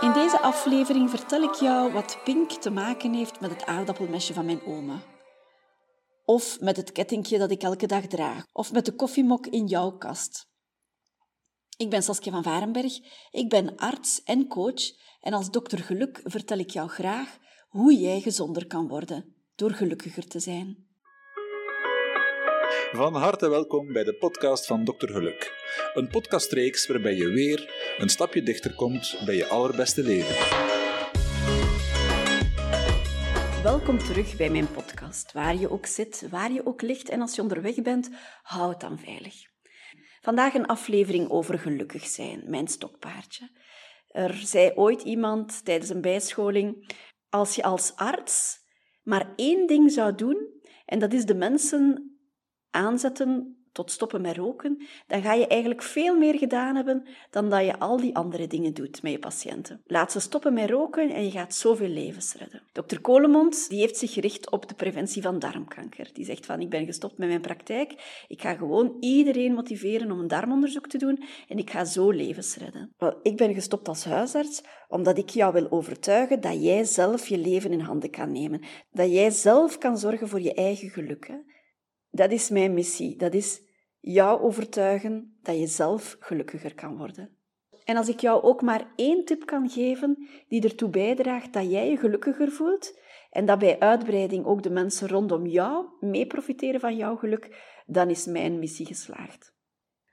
In deze aflevering vertel ik jou wat Pink te maken heeft met het aardappelmesje van mijn oma. Of met het kettingje dat ik elke dag draag. Of met de koffiemok in jouw kast. Ik ben Saskia van Varenberg. Ik ben arts en coach. En als dokter Geluk vertel ik jou graag hoe jij gezonder kan worden door gelukkiger te zijn. Van harte welkom bij de podcast van Dr. Geluk. Een podcastreeks waarbij je weer een stapje dichter komt bij je allerbeste leven. Welkom terug bij mijn podcast. Waar je ook zit, waar je ook ligt en als je onderweg bent, hou het dan veilig. Vandaag een aflevering over gelukkig zijn, mijn stokpaardje. Er zei ooit iemand tijdens een bijscholing: als je als arts maar één ding zou doen, en dat is de mensen aanzetten tot stoppen met roken, dan ga je eigenlijk veel meer gedaan hebben dan dat je al die andere dingen doet met je patiënten. Laat ze stoppen met roken en je gaat zoveel levens redden. Dr. Kolemond die heeft zich gericht op de preventie van darmkanker. Die zegt van, ik ben gestopt met mijn praktijk, ik ga gewoon iedereen motiveren om een darmonderzoek te doen en ik ga zo levens redden. Wel, ik ben gestopt als huisarts omdat ik jou wil overtuigen dat jij zelf je leven in handen kan nemen. Dat jij zelf kan zorgen voor je eigen geluk. Dat is mijn missie. Dat is jou overtuigen dat je zelf gelukkiger kan worden. En als ik jou ook maar één tip kan geven die ertoe bijdraagt dat jij je gelukkiger voelt en dat bij uitbreiding ook de mensen rondom jou mee profiteren van jouw geluk, dan is mijn missie geslaagd.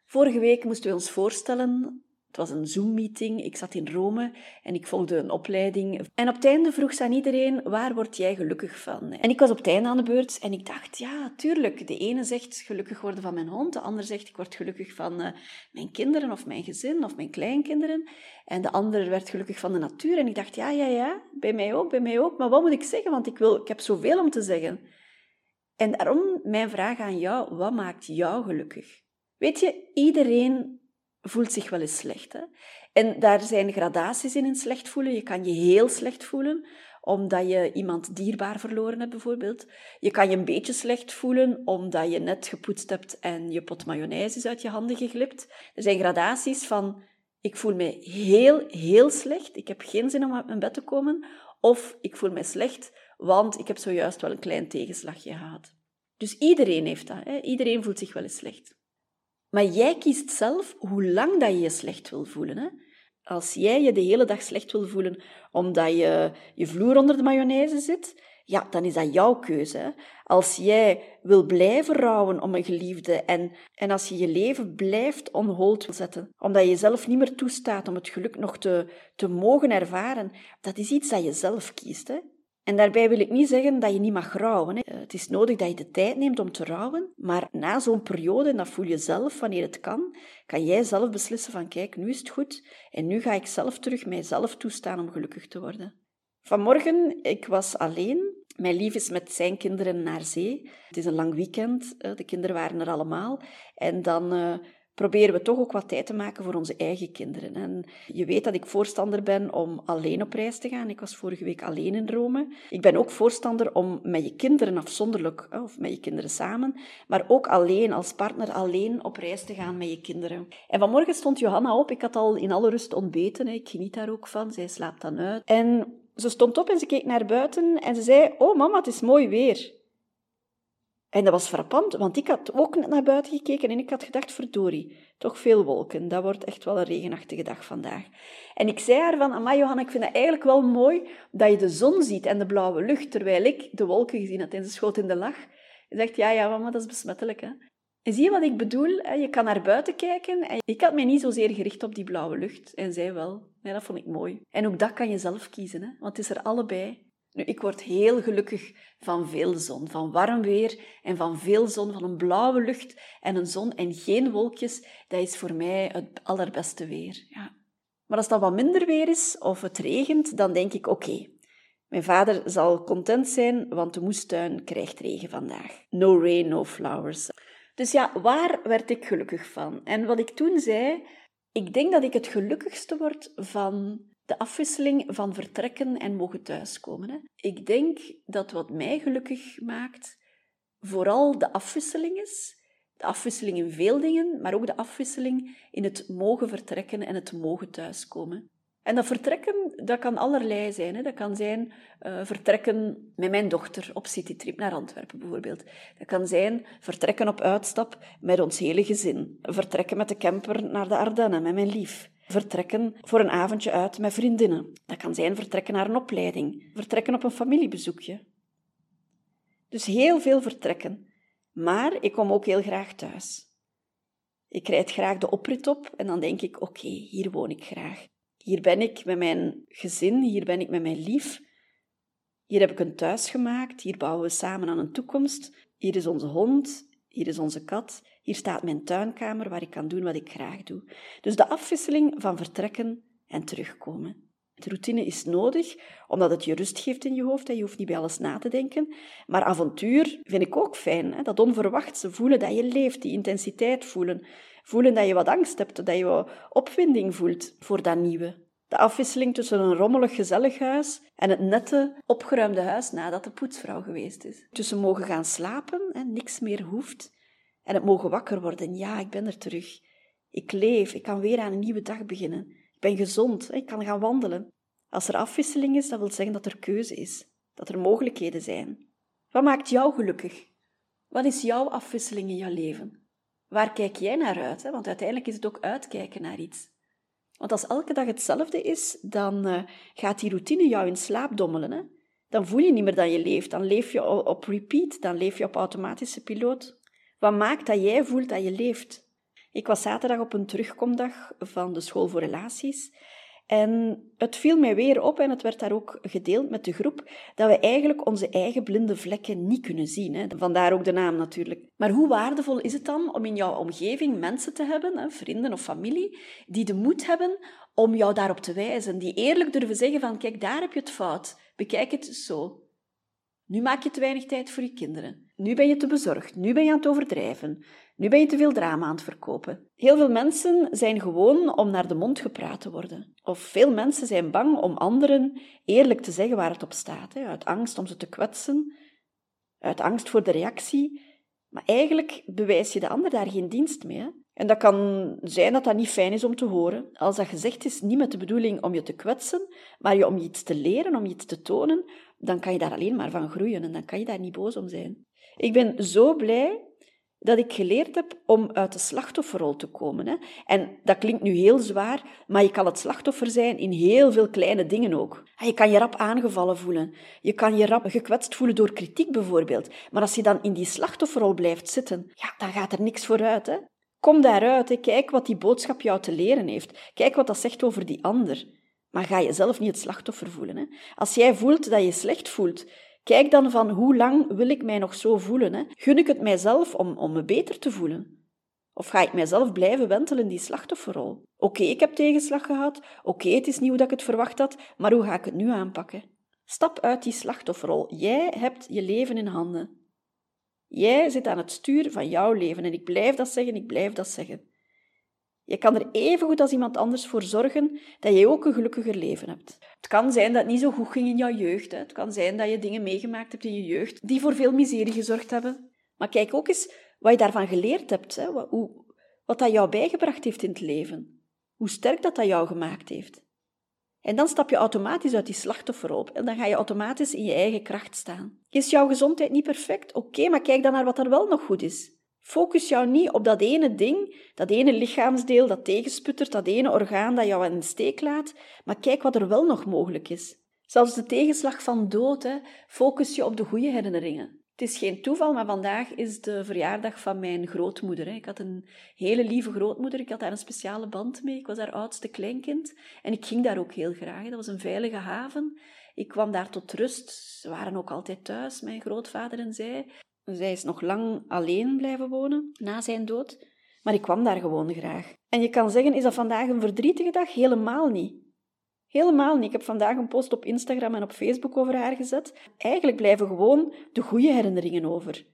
Vorige week moesten we ons voorstellen het was een Zoom-meeting. Ik zat in Rome en ik volgde een opleiding. En op het einde vroeg ze aan iedereen, waar word jij gelukkig van? En ik was op het einde aan de beurt en ik dacht, ja, tuurlijk. De ene zegt gelukkig worden van mijn hond. De ander zegt, ik word gelukkig van uh, mijn kinderen of mijn gezin of mijn kleinkinderen. En de ander werd gelukkig van de natuur. En ik dacht, ja, ja, ja, bij mij ook, bij mij ook. Maar wat moet ik zeggen? Want ik, wil, ik heb zoveel om te zeggen. En daarom mijn vraag aan jou, wat maakt jou gelukkig? Weet je, iedereen voelt zich wel eens slecht. En daar zijn gradaties in in slecht voelen. Je kan je heel slecht voelen omdat je iemand dierbaar verloren hebt, bijvoorbeeld. Je kan je een beetje slecht voelen omdat je net gepoetst hebt en je pot mayonaise is uit je handen geglipt. Er zijn gradaties van ik voel me heel, heel slecht, ik heb geen zin om uit mijn bed te komen, of ik voel me slecht, want ik heb zojuist wel een klein tegenslagje gehad. Dus iedereen heeft dat. Hè? Iedereen voelt zich wel eens slecht. Maar jij kiest zelf hoe lang dat je je slecht wil voelen. Hè? Als jij je de hele dag slecht wil voelen omdat je je vloer onder de mayonaise zit, ja, dan is dat jouw keuze. Als jij wil blijven rouwen om een geliefde en, en als je je leven blijft on hold wil zetten, omdat je jezelf niet meer toestaat om het geluk nog te, te mogen ervaren, dat is iets dat je zelf kiest. Hè? En daarbij wil ik niet zeggen dat je niet mag rouwen. Hè. Het is nodig dat je de tijd neemt om te rouwen, maar na zo'n periode, en dat voel je zelf wanneer het kan, kan jij zelf beslissen van kijk, nu is het goed en nu ga ik zelf terug mijzelf toestaan om gelukkig te worden. Vanmorgen, ik was alleen. Mijn lief is met zijn kinderen naar zee. Het is een lang weekend, de kinderen waren er allemaal. En dan uh, proberen we toch ook wat tijd te maken voor onze eigen kinderen. En je weet dat ik voorstander ben om alleen op reis te gaan. Ik was vorige week alleen in Rome. Ik ben ook voorstander om met je kinderen afzonderlijk, of met je kinderen samen, maar ook alleen, als partner alleen op reis te gaan met je kinderen. En vanmorgen stond Johanna op. Ik had al in alle rust ontbeten. Ik geniet daar ook van. Zij slaapt dan uit. En ze stond op en ze keek naar buiten en ze zei, oh mama, het is mooi weer. En dat was frappant, want ik had ook net naar buiten gekeken en ik had gedacht, verdorie, toch veel wolken. Dat wordt echt wel een regenachtige dag vandaag. En ik zei haar van, amai Johanna, ik vind het eigenlijk wel mooi dat je de zon ziet en de blauwe lucht, terwijl ik de wolken gezien had. En ze schoot in de lach. Ze zegt, ja, ja, mama, dat is besmettelijk, hè. En zie je wat ik bedoel? Je kan naar buiten kijken en ik had mij niet zozeer gericht op die blauwe lucht. En zij wel. Ja, dat vond ik mooi. En ook dat kan je zelf kiezen, hè? want het is er allebei. Nu, ik word heel gelukkig van veel zon, van warm weer en van veel zon, van een blauwe lucht en een zon en geen wolkjes. Dat is voor mij het allerbeste weer. Ja. Maar als dat wat minder weer is of het regent, dan denk ik oké. mijn vader zal content zijn, want de moestuin krijgt regen vandaag. No rain, no flowers. Dus ja, waar werd ik gelukkig van? En wat ik toen zei, ik denk dat ik het gelukkigste word van de afwisseling van vertrekken en mogen thuiskomen. Hè. Ik denk dat wat mij gelukkig maakt, vooral de afwisseling is. De afwisseling in veel dingen, maar ook de afwisseling in het mogen vertrekken en het mogen thuiskomen. En dat vertrekken, dat kan allerlei zijn. Hè. Dat kan zijn uh, vertrekken met mijn dochter op citytrip naar Antwerpen bijvoorbeeld. Dat kan zijn vertrekken op uitstap met ons hele gezin. Vertrekken met de camper naar de Ardennen met mijn lief. Vertrekken voor een avondje uit met vriendinnen. Dat kan zijn vertrekken naar een opleiding. Vertrekken op een familiebezoekje. Dus heel veel vertrekken. Maar ik kom ook heel graag thuis. Ik rijd graag de oprit op en dan denk ik, oké, hier woon ik graag. Hier ben ik met mijn gezin, hier ben ik met mijn lief. Hier heb ik een thuis gemaakt, hier bouwen we samen aan een toekomst. Hier is onze hond, hier is onze kat, hier staat mijn tuinkamer waar ik kan doen wat ik graag doe. Dus de afwisseling van vertrekken en terugkomen. De routine is nodig, omdat het je rust geeft in je hoofd. Je hoeft niet bij alles na te denken. Maar avontuur vind ik ook fijn. Dat onverwachte voelen dat je leeft, die intensiteit voelen. Voelen dat je wat angst hebt, dat je opwinding voelt voor dat nieuwe. De afwisseling tussen een rommelig gezellig huis en het nette, opgeruimde huis nadat de poetsvrouw geweest is. Tussen mogen gaan slapen, hè, niks meer hoeft, en het mogen wakker worden. Ja, ik ben er terug. Ik leef, ik kan weer aan een nieuwe dag beginnen. Ik ben gezond, ik kan gaan wandelen. Als er afwisseling is, dat wil zeggen dat er keuze is, dat er mogelijkheden zijn. Wat maakt jou gelukkig? Wat is jouw afwisseling in jouw leven? Waar kijk jij naar uit? Want uiteindelijk is het ook uitkijken naar iets. Want als elke dag hetzelfde is, dan uh, gaat die routine jou in slaap dommelen. Dan voel je niet meer dat je leeft. Dan leef je op repeat, dan leef je op automatische piloot. Wat maakt dat jij voelt dat je leeft? Ik was zaterdag op een terugkomdag van de school voor relaties. En het viel mij weer op, en het werd daar ook gedeeld met de groep, dat we eigenlijk onze eigen blinde vlekken niet kunnen zien. Hè. Vandaar ook de naam natuurlijk. Maar hoe waardevol is het dan om in jouw omgeving mensen te hebben, hè, vrienden of familie, die de moed hebben om jou daarop te wijzen, die eerlijk durven zeggen van kijk, daar heb je het fout, bekijk het zo. Nu maak je te weinig tijd voor je kinderen. Nu ben je te bezorgd. Nu ben je aan het overdrijven. Nu ben je te veel drama aan het verkopen. Heel veel mensen zijn gewoon om naar de mond gepraat te worden. Of veel mensen zijn bang om anderen eerlijk te zeggen waar het op staat, hè, uit angst om ze te kwetsen, uit angst voor de reactie. Maar eigenlijk bewijs je de ander daar geen dienst mee. En dat kan zijn dat dat niet fijn is om te horen. Als dat gezegd is, niet met de bedoeling om je te kwetsen, maar je om je iets te leren, om je iets te tonen, dan kan je daar alleen maar van groeien en dan kan je daar niet boos om zijn. Ik ben zo blij dat ik geleerd heb om uit de slachtofferrol te komen. Hè. En dat klinkt nu heel zwaar, maar je kan het slachtoffer zijn in heel veel kleine dingen ook. Je kan je rap aangevallen voelen. Je kan je rap gekwetst voelen door kritiek bijvoorbeeld. Maar als je dan in die slachtofferrol blijft zitten, ja, dan gaat er niks vooruit. Hè. Kom daaruit, kijk wat die boodschap jou te leren heeft. Kijk wat dat zegt over die ander. Maar ga je zelf niet het slachtoffer voelen. Hè. Als jij voelt dat je slecht voelt, Kijk dan van hoe lang wil ik mij nog zo voelen? Hè? Gun ik het mijzelf om, om me beter te voelen? Of ga ik mijzelf blijven wentelen in die slachtofferrol? Oké, ik heb tegenslag gehad. Oké, het is niet hoe dat ik het verwacht had, maar hoe ga ik het nu aanpakken? Stap uit die slachtofferrol. Jij hebt je leven in handen. Jij zit aan het stuur van jouw leven en ik blijf dat zeggen, ik blijf dat zeggen. Je kan er even goed als iemand anders voor zorgen dat jij ook een gelukkiger leven hebt. Het kan zijn dat het niet zo goed ging in jouw jeugd. Hè. Het kan zijn dat je dingen meegemaakt hebt in je jeugd die voor veel miserie gezorgd hebben. Maar kijk ook eens wat je daarvan geleerd hebt. Hè. Wat, hoe, wat dat jou bijgebracht heeft in het leven. Hoe sterk dat dat jou gemaakt heeft. En dan stap je automatisch uit die slachtoffer op en dan ga je automatisch in je eigen kracht staan. Is jouw gezondheid niet perfect? Oké, maar kijk dan naar wat er wel nog goed is. Focus jou niet op dat ene ding, dat ene lichaamsdeel dat tegensputtert, dat ene orgaan dat jou in de steek laat, maar kijk wat er wel nog mogelijk is. Zelfs de tegenslag van dood, hè, focus je op de goede herinneringen. Het is geen toeval, maar vandaag is de verjaardag van mijn grootmoeder. Ik had een hele lieve grootmoeder, ik had daar een speciale band mee. Ik was haar oudste kleinkind en ik ging daar ook heel graag. Dat was een veilige haven. Ik kwam daar tot rust. Ze waren ook altijd thuis, mijn grootvader en zij. Zij is nog lang alleen blijven wonen na zijn dood, maar ik kwam daar gewoon graag. En je kan zeggen, is dat vandaag een verdrietige dag? Helemaal niet. Helemaal niet. Ik heb vandaag een post op Instagram en op Facebook over haar gezet. Eigenlijk blijven gewoon de goede herinneringen over.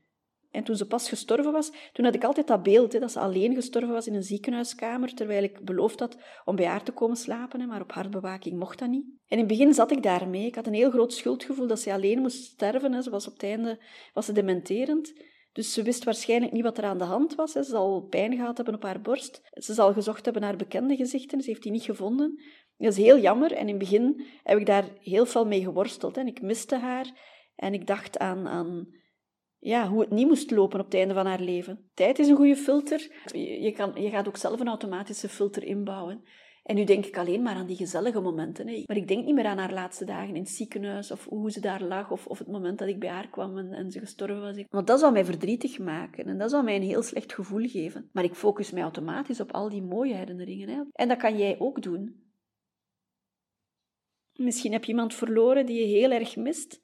En toen ze pas gestorven was, toen had ik altijd dat beeld, hè, dat ze alleen gestorven was in een ziekenhuiskamer, terwijl ik beloofd had om bij haar te komen slapen, hè, maar op hartbewaking mocht dat niet. En in het begin zat ik daarmee. Ik had een heel groot schuldgevoel dat ze alleen moest sterven. Hè. Ze was op het einde was ze dementerend. Dus ze wist waarschijnlijk niet wat er aan de hand was. Ze zal pijn gehad hebben op haar borst. Ze zal gezocht hebben naar bekende gezichten. Ze heeft die niet gevonden. Dat is heel jammer. En in het begin heb ik daar heel veel mee geworsteld. En ik miste haar. En ik dacht aan, aan ja, hoe het niet moest lopen op het einde van haar leven. Tijd is een goede filter. Je, kan, je gaat ook zelf een automatische filter inbouwen. En nu denk ik alleen maar aan die gezellige momenten. Hè. Maar ik denk niet meer aan haar laatste dagen in het ziekenhuis, of hoe ze daar lag, of, of het moment dat ik bij haar kwam en, ze gestorven was. Want dat zou mij verdrietig maken en dat zou mij een heel slecht gevoel geven. Maar ik focus mij automatisch op al die mooie herinneringen. Hè. En dat kan jij ook doen. Misschien heb je iemand verloren die je heel erg mist.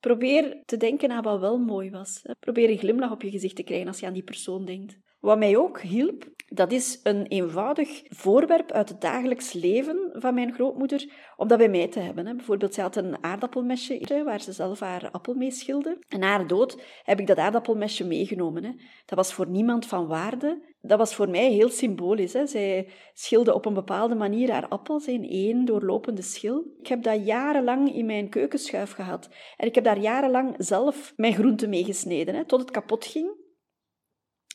Probeer te denken aan wat wel mooi was. Probeer een glimlach op je gezicht te krijgen als je aan die persoon denkt. Wat mij ook hielp, dat is een eenvoudig voorwerp uit het dagelijks leven van mijn grootmoeder, om dat bij mij te hebben. Bijvoorbeeld, ze had een aardappelmesje waar ze zelf haar appel mee schilde. En na haar dood heb ik dat aardappelmesje meegenomen. Dat was voor niemand van waarde. Dat was voor mij heel symbolisch. Zij schilde op een bepaalde manier haar appels in één doorlopende schil. Ik heb dat jarenlang in mijn keukenschuif gehad. En ik heb daar jarenlang zelf mijn groenten mee gesneden, tot het kapot ging.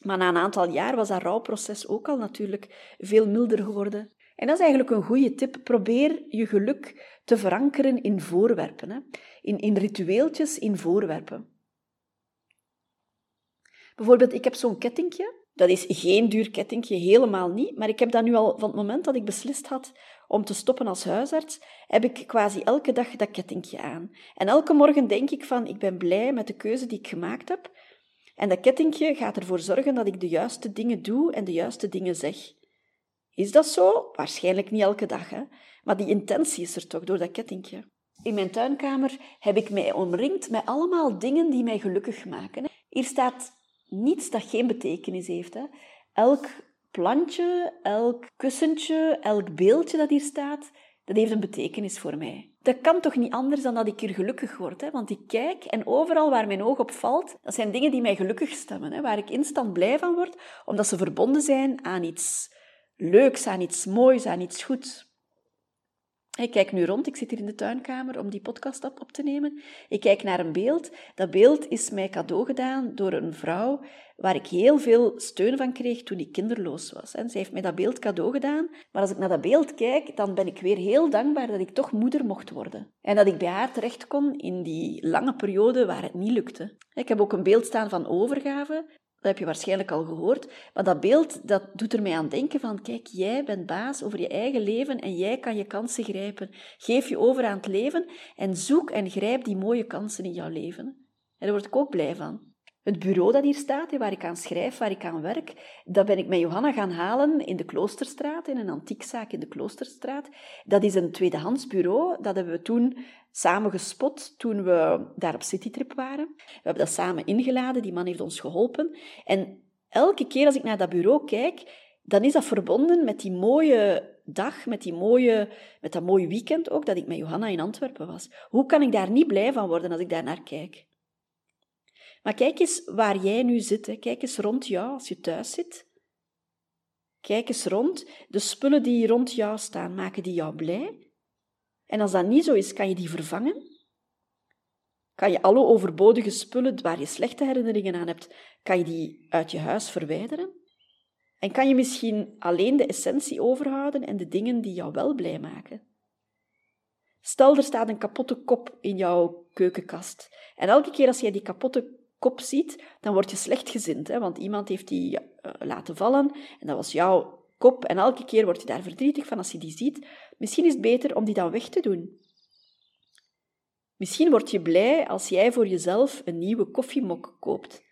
Maar na een aantal jaar was dat rouwproces ook al natuurlijk veel milder geworden. En dat is eigenlijk een goede tip. Probeer je geluk te verankeren in voorwerpen. Hè? In, in ritueeltjes, in voorwerpen. Bijvoorbeeld, ik heb zo'n kettingje. Dat is geen duur kettingje, helemaal niet. Maar ik heb dat nu al van het moment dat ik beslist had om te stoppen als huisarts, heb ik quasi elke dag dat kettingje aan. En elke morgen denk ik van, ik ben blij met de keuze die ik gemaakt heb. En dat kettingje gaat ervoor zorgen dat ik de juiste dingen doe en de juiste dingen zeg. Is dat zo? Waarschijnlijk niet elke dag, hè? maar die intentie is er toch door dat kettingje. In mijn tuinkamer heb ik mij omringd met allemaal dingen die mij gelukkig maken. Hier staat niets dat geen betekenis heeft. Hè? Elk plantje, elk kussentje, elk beeldje dat hier staat, dat heeft een betekenis voor mij. Dat kan toch niet anders dan dat ik hier gelukkig word. Hè? Want ik kijk en overal waar mijn oog op valt, dat zijn dingen die mij gelukkig stemmen. Hè? Waar ik instant blij van word, omdat ze verbonden zijn aan iets leuks, aan iets moois, aan iets goeds. Ik kijk nu rond, ik zit hier in de tuinkamer om die podcast op, te nemen. Ik kijk naar een beeld. Dat beeld is mij cadeau gedaan door een vrouw waar ik heel veel steun van kreeg toen ik kinderloos was. En zij heeft mij dat beeld cadeau gedaan. Maar als ik naar dat beeld kijk, dan ben ik weer heel dankbaar dat ik toch moeder mocht worden. En dat ik bij haar terecht kon in die lange periode waar het niet lukte. Ik heb ook een beeld staan van overgave. Dat heb je waarschijnlijk al gehoord. Maar dat beeld dat doet er mij aan denken van, kijk, jij bent baas over je eigen leven en jij kan je kansen grijpen. Geef je over aan het leven en zoek en grijp die mooie kansen in jouw leven. En daar word ik ook blij van. Het bureau dat hier staat, waar ik aan schrijf, waar ik aan werk, dat ben ik met Johanna gaan halen in de Kloosterstraat, in een antiekzaak in de Kloosterstraat. Dat is een tweedehands bureau. Dat hebben we toen samen gespot toen we daar op citytrip waren. We hebben dat samen ingeladen, die man heeft ons geholpen. En elke keer als ik naar dat bureau kijk, dan is dat verbonden met die mooie dag, met, die mooie, met dat mooie weekend ook, dat ik met Johanna in Antwerpen was. Hoe kan ik daar niet blij van worden als ik daar naar kijk? Maar kijk eens waar jij nu zit. Kijk eens rond jou als je thuis zit. Kijk eens rond. De spullen die rond jou staan, maken die jou blij? En als dat niet zo is, kan je die vervangen? Kan je alle overbodige spullen waar je slechte herinneringen aan hebt, kan je die uit je huis verwijderen? En kan je misschien alleen de essentie overhouden en de dingen die jou wel blij maken? Stel, er staat een kapotte kop in jouw keukenkast. En elke keer als jij die kapotte kop ziet, dan word je slecht gezind. Hè? Want iemand heeft die uh, laten vallen en dat was jouw kop. En elke keer word je daar verdrietig van als je die ziet. Misschien is het beter om die dan weg te doen. Misschien word je blij als jij voor jezelf een nieuwe koffiemok koopt.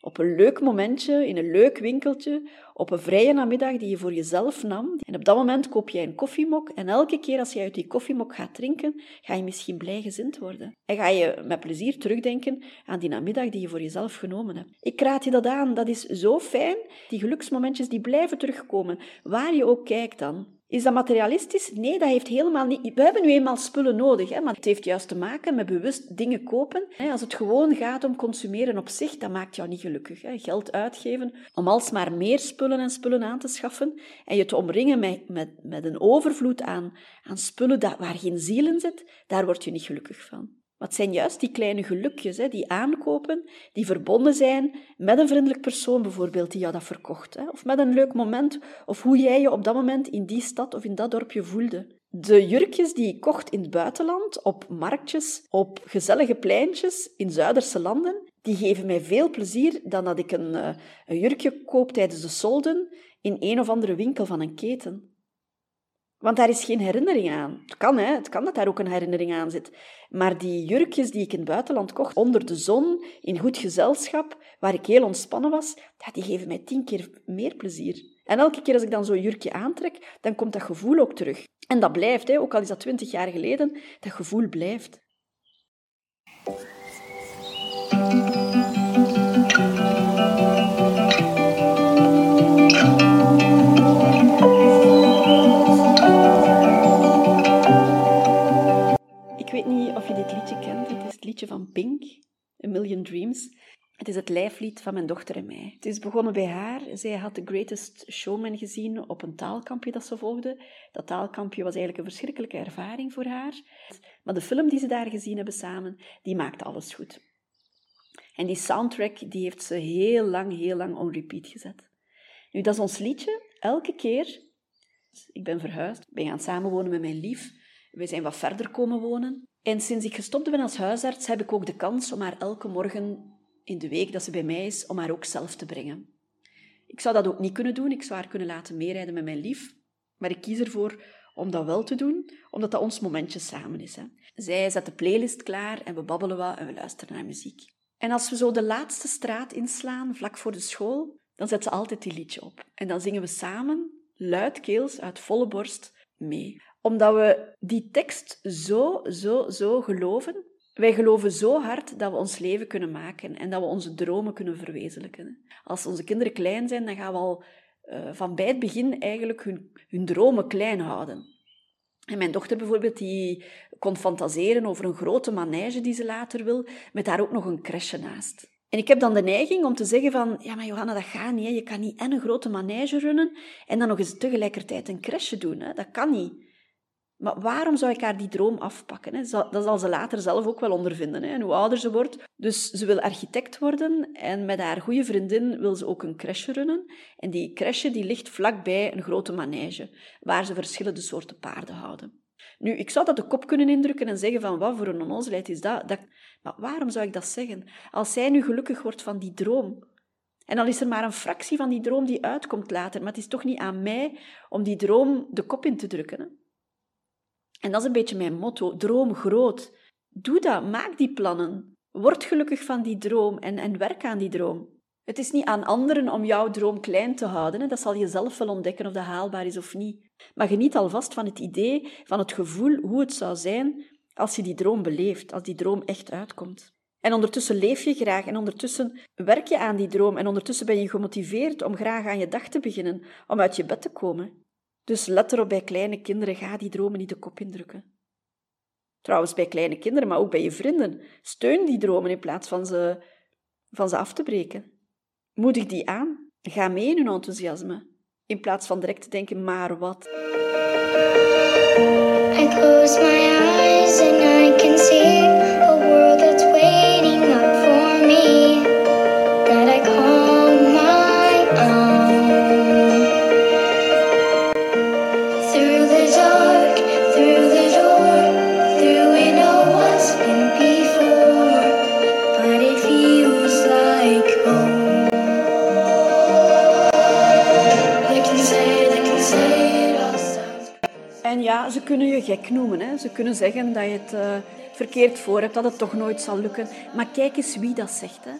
Op een leuk momentje, in een leuk winkeltje, op een vrije namiddag die je voor jezelf nam. En op dat moment koop jij een koffiemok en elke keer als je uit die koffiemok gaat drinken, ga je misschien blijgezind worden. En ga je met plezier terugdenken aan die namiddag die je voor jezelf genomen hebt. Ik raad je dat aan, dat is zo fijn. Die geluksmomentjes die blijven terugkomen, waar je ook kijkt dan. Is dat materialistisch? Nee, dat heeft helemaal niet. We hebben nu eenmaal spullen nodig, hè, maar het heeft juist te maken met bewust dingen kopen. Als het gewoon gaat om consumeren op zich, dat maakt jou niet gelukkig. Hè. Geld uitgeven om alsmaar meer spullen en spullen aan te schaffen en je te omringen met, met, met een overvloed aan, aan spullen dat, waar geen ziel in zit, daar word je niet gelukkig van. Maar het zijn juist die kleine gelukjes, hè, die aankopen, die verbonden zijn met een vriendelijk persoon bijvoorbeeld die jou dat verkocht. Hè, of met een leuk moment, of hoe jij je op dat moment in die stad of in dat dorpje voelde. De jurkjes die ik kocht in het buitenland, op marktjes, op gezellige pleintjes in Zuiderse landen, die geven mij veel plezier dan dat ik een, eh, een jurkje koop tijdens de solden in een of andere winkel van een keten. Want daar is geen herinnering aan. Het kan, hè? het kan dat daar ook een herinnering aan zit. Maar die jurkjes die ik in het buitenland kocht, onder de zon, in goed gezelschap, waar ik heel ontspannen was, die geven mij tien keer meer plezier. En elke keer als ik dan zo'n jurkje aantrek, dan komt dat gevoel ook terug. En dat blijft, hè? ook al is dat twintig jaar geleden, dat gevoel blijft. Liedje van Pink, A Million Dreams. Het is het lijflied van mijn dochter en mij. Het is begonnen bij haar. Zij had The Greatest Showman gezien op een taalkampje dat ze volgde. Dat taalkampje was eigenlijk een verschrikkelijke ervaring voor haar. Maar de film die ze daar gezien hebben samen, die maakte alles goed. En die soundtrack die heeft ze heel lang, heel lang on repeat gezet. Nu, dat is ons liedje. Elke keer, ik ben verhuisd, ben gaan samenwonen met mijn lief. We zijn wat verder komen wonen. En sinds ik gestopt ben als huisarts, heb ik ook de kans om haar elke morgen in de week dat ze bij mij is, om haar ook zelf te brengen. Ik zou dat ook niet kunnen doen. Ik zou haar kunnen laten meerijden met mijn lief. Maar ik kies ervoor om dat wel te doen, omdat dat ons momentje samen is. Hè. Zij zet de playlist klaar en we babbelen wat en we luisteren naar muziek. En als we zo de laatste straat inslaan, vlak voor de school, dan zet ze altijd die liedje op. En dan zingen we samen, luidkeels, uit volle borst, mee. Omdat we die tekst zo, zo, zo geloven. Wij geloven zo hard dat we ons leven kunnen maken en dat we onze dromen kunnen verwezenlijken. Als onze kinderen klein zijn, dan gaan we al uh, van bij het begin eigenlijk hun, hun dromen klein houden. En mijn dochter bijvoorbeeld, die kon fantaseren over een grote manege die ze later wil, met daar ook nog een crèche naast. En ik heb dan de neiging om te zeggen van, ja maar Johanna, dat gaat niet. Hè. Je kan niet en een grote manege runnen en dan nog eens tegelijkertijd een crèche doen. Hè. Dat kan niet. Maar waarom zou ik haar die droom afpakken? Dat zal ze later zelf ook wel ondervinden. Hè? En hoe ouder ze wordt. Dus ze wil architect worden en met haar goede vriendin wil ze ook een crèche runnen. En die crèche die ligt vlakbij een grote manege, waar ze verschillende soorten paarden houden. Nu, ik zou dat de kop kunnen indrukken en zeggen van wat voor een onnozelheid is dat? dat. Maar waarom zou ik dat zeggen? Als zij nu gelukkig wordt van die droom, en al is er maar een fractie van die droom die uitkomt later, maar het is toch niet aan mij om die droom de kop in te drukken. En dat is een beetje mijn motto: droom groot. Doe dat, maak die plannen. Word gelukkig van die droom en, en werk aan die droom. Het is niet aan anderen om jouw droom klein te houden. Hè. Dat zal je zelf wel ontdekken of dat haalbaar is of niet. Maar geniet alvast van het idee, van het gevoel hoe het zou zijn als je die droom beleeft, als die droom echt uitkomt. En ondertussen leef je graag en ondertussen werk je aan die droom en ondertussen ben je gemotiveerd om graag aan je dag te beginnen, om uit je bed te komen. Dus let erop bij kleine kinderen, ga die dromen niet de kop indrukken. Trouwens, bij kleine kinderen, maar ook bij je vrienden. Steun die dromen in plaats van ze, van ze af te breken. Moedig die aan. Ga mee in hun enthousiasme. In plaats van direct te denken, maar wat. I close my eyes and I can see a world that's waiting for me ze kunnen je gek noemen. Hè. Ze kunnen zeggen dat je het eh, verkeerd voor hebt, dat het toch nooit zal lukken. Maar kijk eens wie dat zegt. Hè.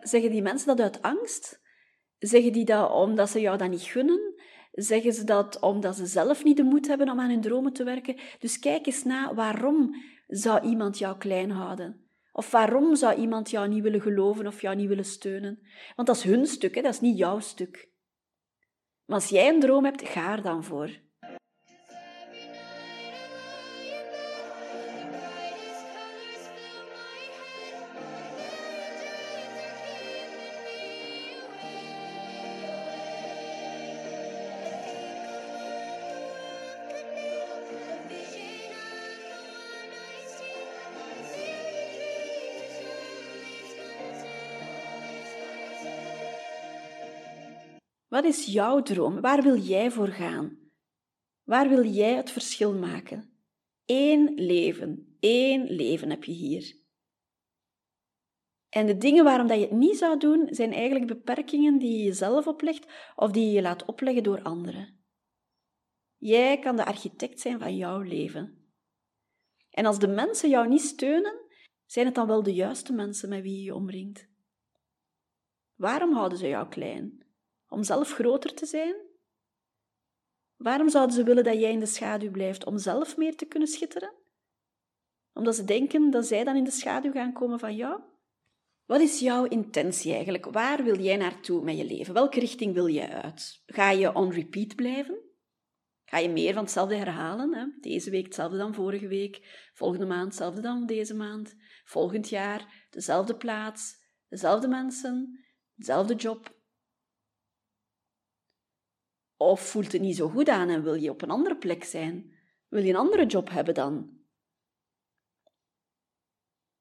Zeggen die mensen dat uit angst? Zeggen die dat omdat ze jou dat niet gunnen? Zeggen ze dat omdat ze zelf niet de moed hebben om aan hun dromen te werken? Dus kijk eens na, waarom zou iemand jou klein houden? Of waarom zou iemand jou niet willen geloven of jou niet willen steunen? Want dat is hun stuk, hè? dat is niet jouw stuk. Maar als jij een droom hebt, ga er dan voor. Wat is jouw droom? Waar wil jij voor gaan? Waar wil jij het verschil maken? Eén leven, één leven heb je hier. En de dingen waarom dat je het niet zou doen, zijn eigenlijk beperkingen die je jezelf oplegt of die je laat opleggen door anderen. Jij kan de architect zijn van jouw leven. En als de mensen jou niet steunen, zijn het dan wel de juiste mensen met wie je je omringt? Waarom houden ze jou klein? Om zelf groter te zijn? Waarom zouden ze willen dat jij in de schaduw blijft om zelf meer te kunnen schitteren? Omdat ze denken dat zij dan in de schaduw gaan komen van jou? Wat is jouw intentie eigenlijk? Waar wil jij naartoe met je leven? Welke richting wil je uit? Ga je on repeat blijven? Ga je meer van hetzelfde herhalen? Hè? Deze week hetzelfde dan vorige week, volgende maand hetzelfde dan deze maand, volgend jaar dezelfde plaats, dezelfde mensen, dezelfde job. Of voelt het niet zo goed aan en wil je op een andere plek zijn? Wil je een andere job hebben dan?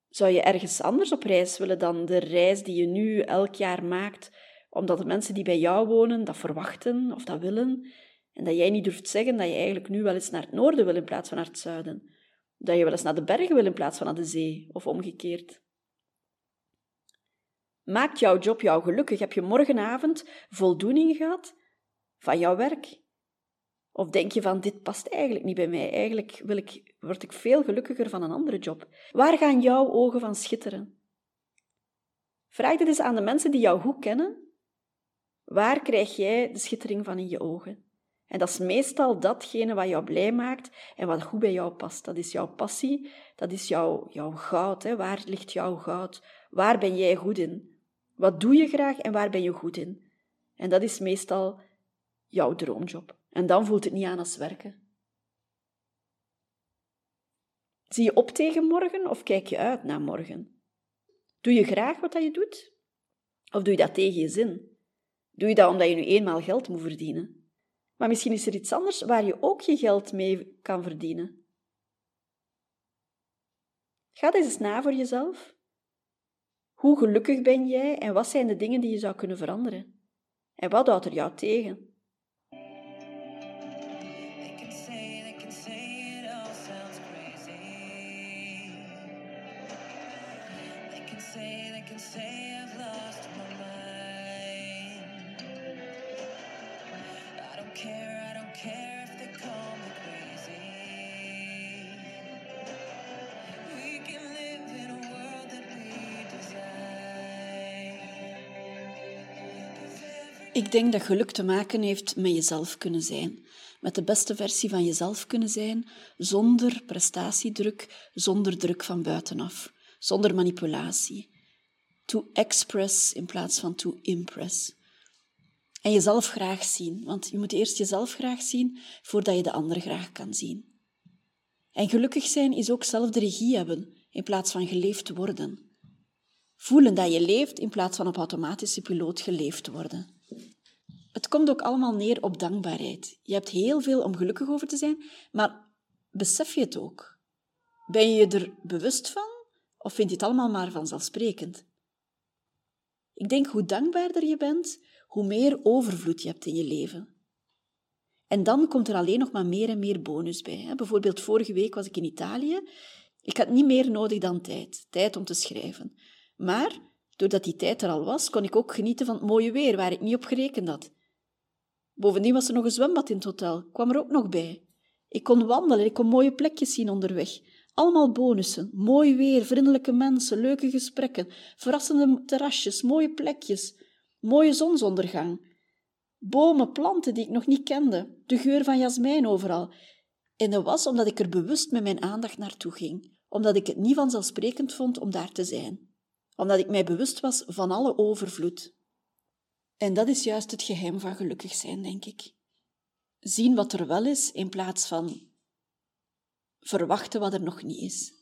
Zou je ergens anders op reis willen dan de reis die je nu elk jaar maakt, omdat de mensen die bij jou wonen dat verwachten of dat willen, en dat jij niet durft zeggen dat je eigenlijk nu wel eens naar het noorden wil in plaats van naar het zuiden? Dat je wel eens naar de bergen wil in plaats van naar de zee, of omgekeerd? Maakt jouw job jou gelukkig? Heb je morgenavond voldoening gehad van jouw werk? Of denk je van, dit past eigenlijk niet bij mij, eigenlijk wil ik, word ik veel gelukkiger van een andere job? Waar gaan jouw ogen van schitteren? Vraag dit eens aan de mensen die jou goed kennen. Waar krijg jij de schittering van in je ogen? En dat is meestal datgene wat jou blij maakt en wat goed bij jou past. Dat is jouw passie, dat is jouw, jouw goud. Hè? Waar ligt jouw goud? Waar ben jij goed in? Wat doe je graag en waar ben je goed in? En dat is meestal jouw droomjob. En dan voelt het niet aan als werken. Zie je op tegen morgen of kijk je uit naar morgen? Doe je graag wat je doet? Of doe je dat tegen je zin? Doe je dat omdat je nu eenmaal geld moet verdienen? Maar misschien is er iets anders waar je ook je geld mee kan verdienen. Ga eens eens na voor jezelf. Hoe gelukkig ben jij en wat zijn de dingen die je zou kunnen veranderen? En wat houdt er jou tegen? Can say, can say I've lost my mind. I don't care, I don't care if they crazy. We can live in a world that we Ik denk dat geluk te maken heeft met jezelf kunnen zijn. Met de beste versie van jezelf kunnen zijn, zonder prestatiedruk, zonder druk van buitenaf, zonder manipulatie. To express in plaats van to impress. En jezelf graag zien, want je moet eerst jezelf graag zien voordat je de ander graag kan zien. En gelukkig zijn is ook zelf de regie hebben in plaats van geleefd worden. Voelen dat je leeft in plaats van op automatische piloot geleefd worden. Het komt ook allemaal neer op dankbaarheid. Je hebt heel veel om gelukkig over te zijn, maar besef je het ook? Ben je je er bewust van of vind je het allemaal maar vanzelfsprekend? Ik denk hoe dankbaarder je bent, hoe meer overvloed je hebt in je leven. En dan komt er alleen nog maar meer en meer bonus bij. Bijvoorbeeld vorige week was ik in Italië. Ik had niet meer nodig dan tijd, tijd om te schrijven. Maar doordat die tijd er al was, kon ik ook genieten van het mooie weer waar ik niet op gerekend had. Bovendien was er nog een zwembad in het hotel, kwam er ook nog bij. Ik kon wandelen, ik kon mooie plekjes zien onderweg. Allemaal bonussen, mooi weer, vriendelijke mensen, leuke gesprekken, verrassende terrasjes, mooie plekjes, mooie zonsondergang. Bomen, planten die ik nog niet kende, de geur van jasmijn overal. En dat was omdat ik er bewust met mijn aandacht naartoe ging, omdat ik het niet vanzelfsprekend vond om daar te zijn, omdat ik mij bewust was van alle overvloed. En dat is juist het geheim van gelukkig zijn, denk ik. Zien wat er wel is in plaats van verwachten wat er nog niet is.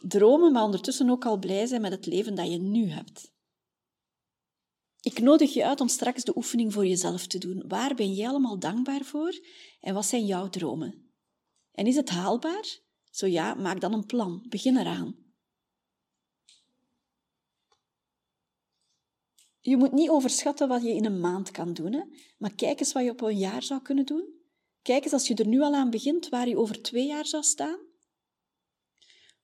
Dromen, maar ondertussen ook al blij zijn met het leven dat je nu hebt. Ik nodig je uit om straks de oefening voor jezelf te doen. Waar ben jij allemaal dankbaar voor en wat zijn jouw dromen? En is het haalbaar? Zo ja, maak dan een plan. Begin eraan. Je moet niet overschatten wat je in een maand kan doen, maar kijk eens wat je op een jaar zou kunnen doen. Kijk eens als je er nu al aan begint, waar je over twee jaar zou staan.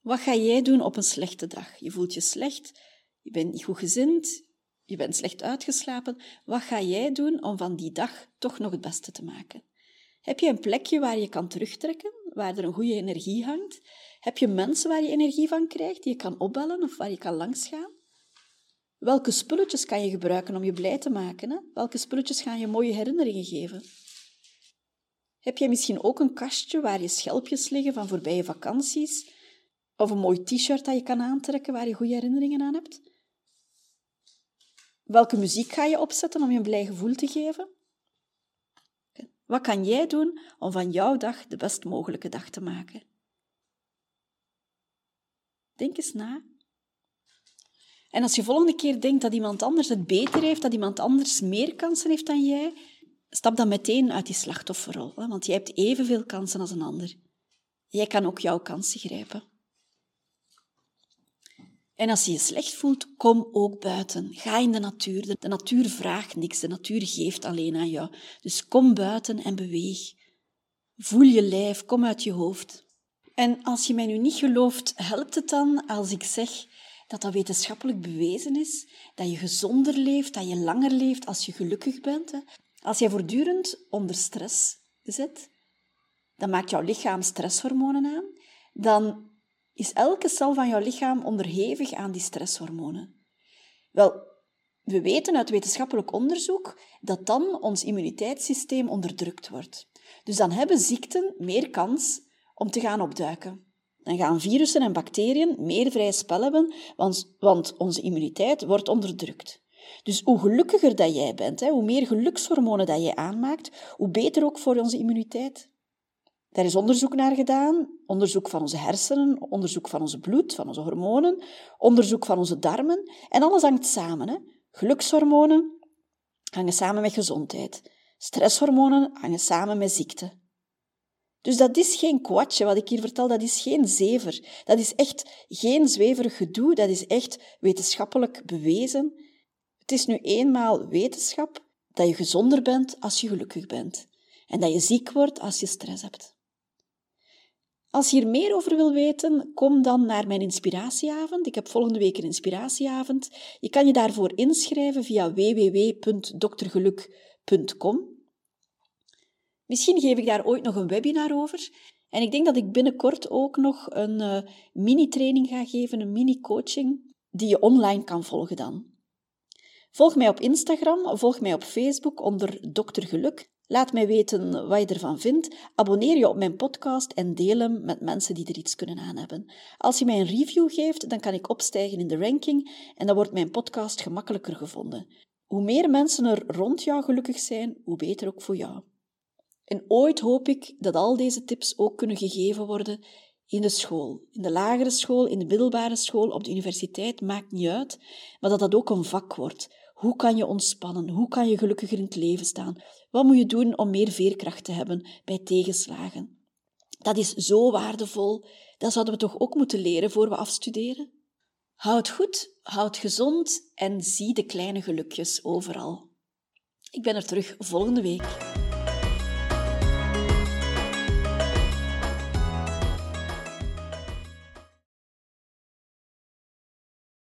Wat ga jij doen op een slechte dag? Je voelt je slecht, je bent niet goed gezind, je bent slecht uitgeslapen. Wat ga jij doen om van die dag toch nog het beste te maken? Heb je een plekje waar je kan terugtrekken, waar er een goede energie hangt? Heb je mensen waar je energie van krijgt, die je kan opbellen of waar je kan langsgaan? Welke spulletjes kan je gebruiken om je blij te maken? Hè? Welke spulletjes gaan je mooie herinneringen geven? Heb jij misschien ook een kastje waar je schelpjes liggen van voorbije vakanties? Of een mooi t-shirt dat je kan aantrekken waar je goede herinneringen aan hebt? Welke muziek ga je opzetten om je een blij gevoel te geven? Wat kan jij doen om van jouw dag de best mogelijke dag te maken? Denk eens na. En als je volgende keer denkt dat iemand anders het beter heeft, dat iemand anders meer kansen heeft dan jij, stap dan meteen uit die slachtofferrol, want jij hebt evenveel kansen als een ander. Jij kan ook jouw kansen grijpen. En als je je slecht voelt, kom ook buiten. Ga in de natuur. De natuur vraagt niks, de natuur geeft alleen aan jou. Dus kom buiten en beweeg. Voel je lijf, kom uit je hoofd. En als je mij nu niet gelooft, helpt het dan als ik zeg dat dat wetenschappelijk bewezen is, dat je gezonder leeft, dat je langer leeft als je gelukkig bent. Als je voortdurend onder stress zit, dan maakt jouw lichaam stresshormonen aan, dan is elke cel van jouw lichaam onderhevig aan die stresshormonen. Wel, we weten uit wetenschappelijk onderzoek dat dan ons immuniteitssysteem onderdrukt wordt. Dus dan hebben ziekten meer kans om te gaan opduiken. Dan gaan virussen en bacteriën meer vrij spel hebben, want, want onze immuniteit wordt onderdrukt. Dus hoe gelukkiger dat jij bent, hoe meer gelukshormonen dat jij aanmaakt, hoe beter ook voor onze immuniteit. Daar is onderzoek naar gedaan, onderzoek van onze hersenen, onderzoek van onze bloed, van onze hormonen, onderzoek van onze darmen. En alles hangt samen. Hè? Gelukshormonen hangen samen met gezondheid. Stresshormonen hangen samen met ziekte. Dus dat is geen kwatje wat ik hier vertel, dat is geen zever. Dat is echt geen zweverig gedoe, dat is echt wetenschappelijk bewezen. Het is nu eenmaal wetenschap dat je gezonder bent als je gelukkig bent en dat je ziek wordt als je stress hebt. Als je hier meer over wil weten, kom dan naar mijn inspiratieavond. Ik heb volgende week een inspiratieavond. Je kan je daarvoor inschrijven via www.doktergeluk.com. Misschien geef ik daar ooit nog een webinar over. En ik denk dat ik binnenkort ook nog een uh, mini-training ga geven, een mini-coaching, die je online kan volgen dan. Volg mij op Instagram, volg mij op Facebook onder Dokter Geluk. Laat mij weten wat je ervan vindt. Abonneer je op mijn podcast en deel hem met mensen die er iets kunnen aan hebben. Als je mij een review geeft, dan kan ik opstijgen in de ranking en dan wordt mijn podcast gemakkelijker gevonden. Hoe meer mensen er rond jou gelukkig zijn, hoe beter ook voor jou. En ooit hoop ik dat al deze tips ook kunnen gegeven worden in de school. In de lagere school, in de middelbare school, op de universiteit, maakt niet uit, maar dat dat ook een vak wordt. Hoe kan je ontspannen? Hoe kan je gelukkiger in het leven staan? Wat moet je doen om meer veerkracht te hebben bij tegenslagen? Dat is zo waardevol. Dat zouden we toch ook moeten leren voor we afstuderen? Houd goed, houd gezond en zie de kleine gelukjes overal. Ik ben er terug volgende week.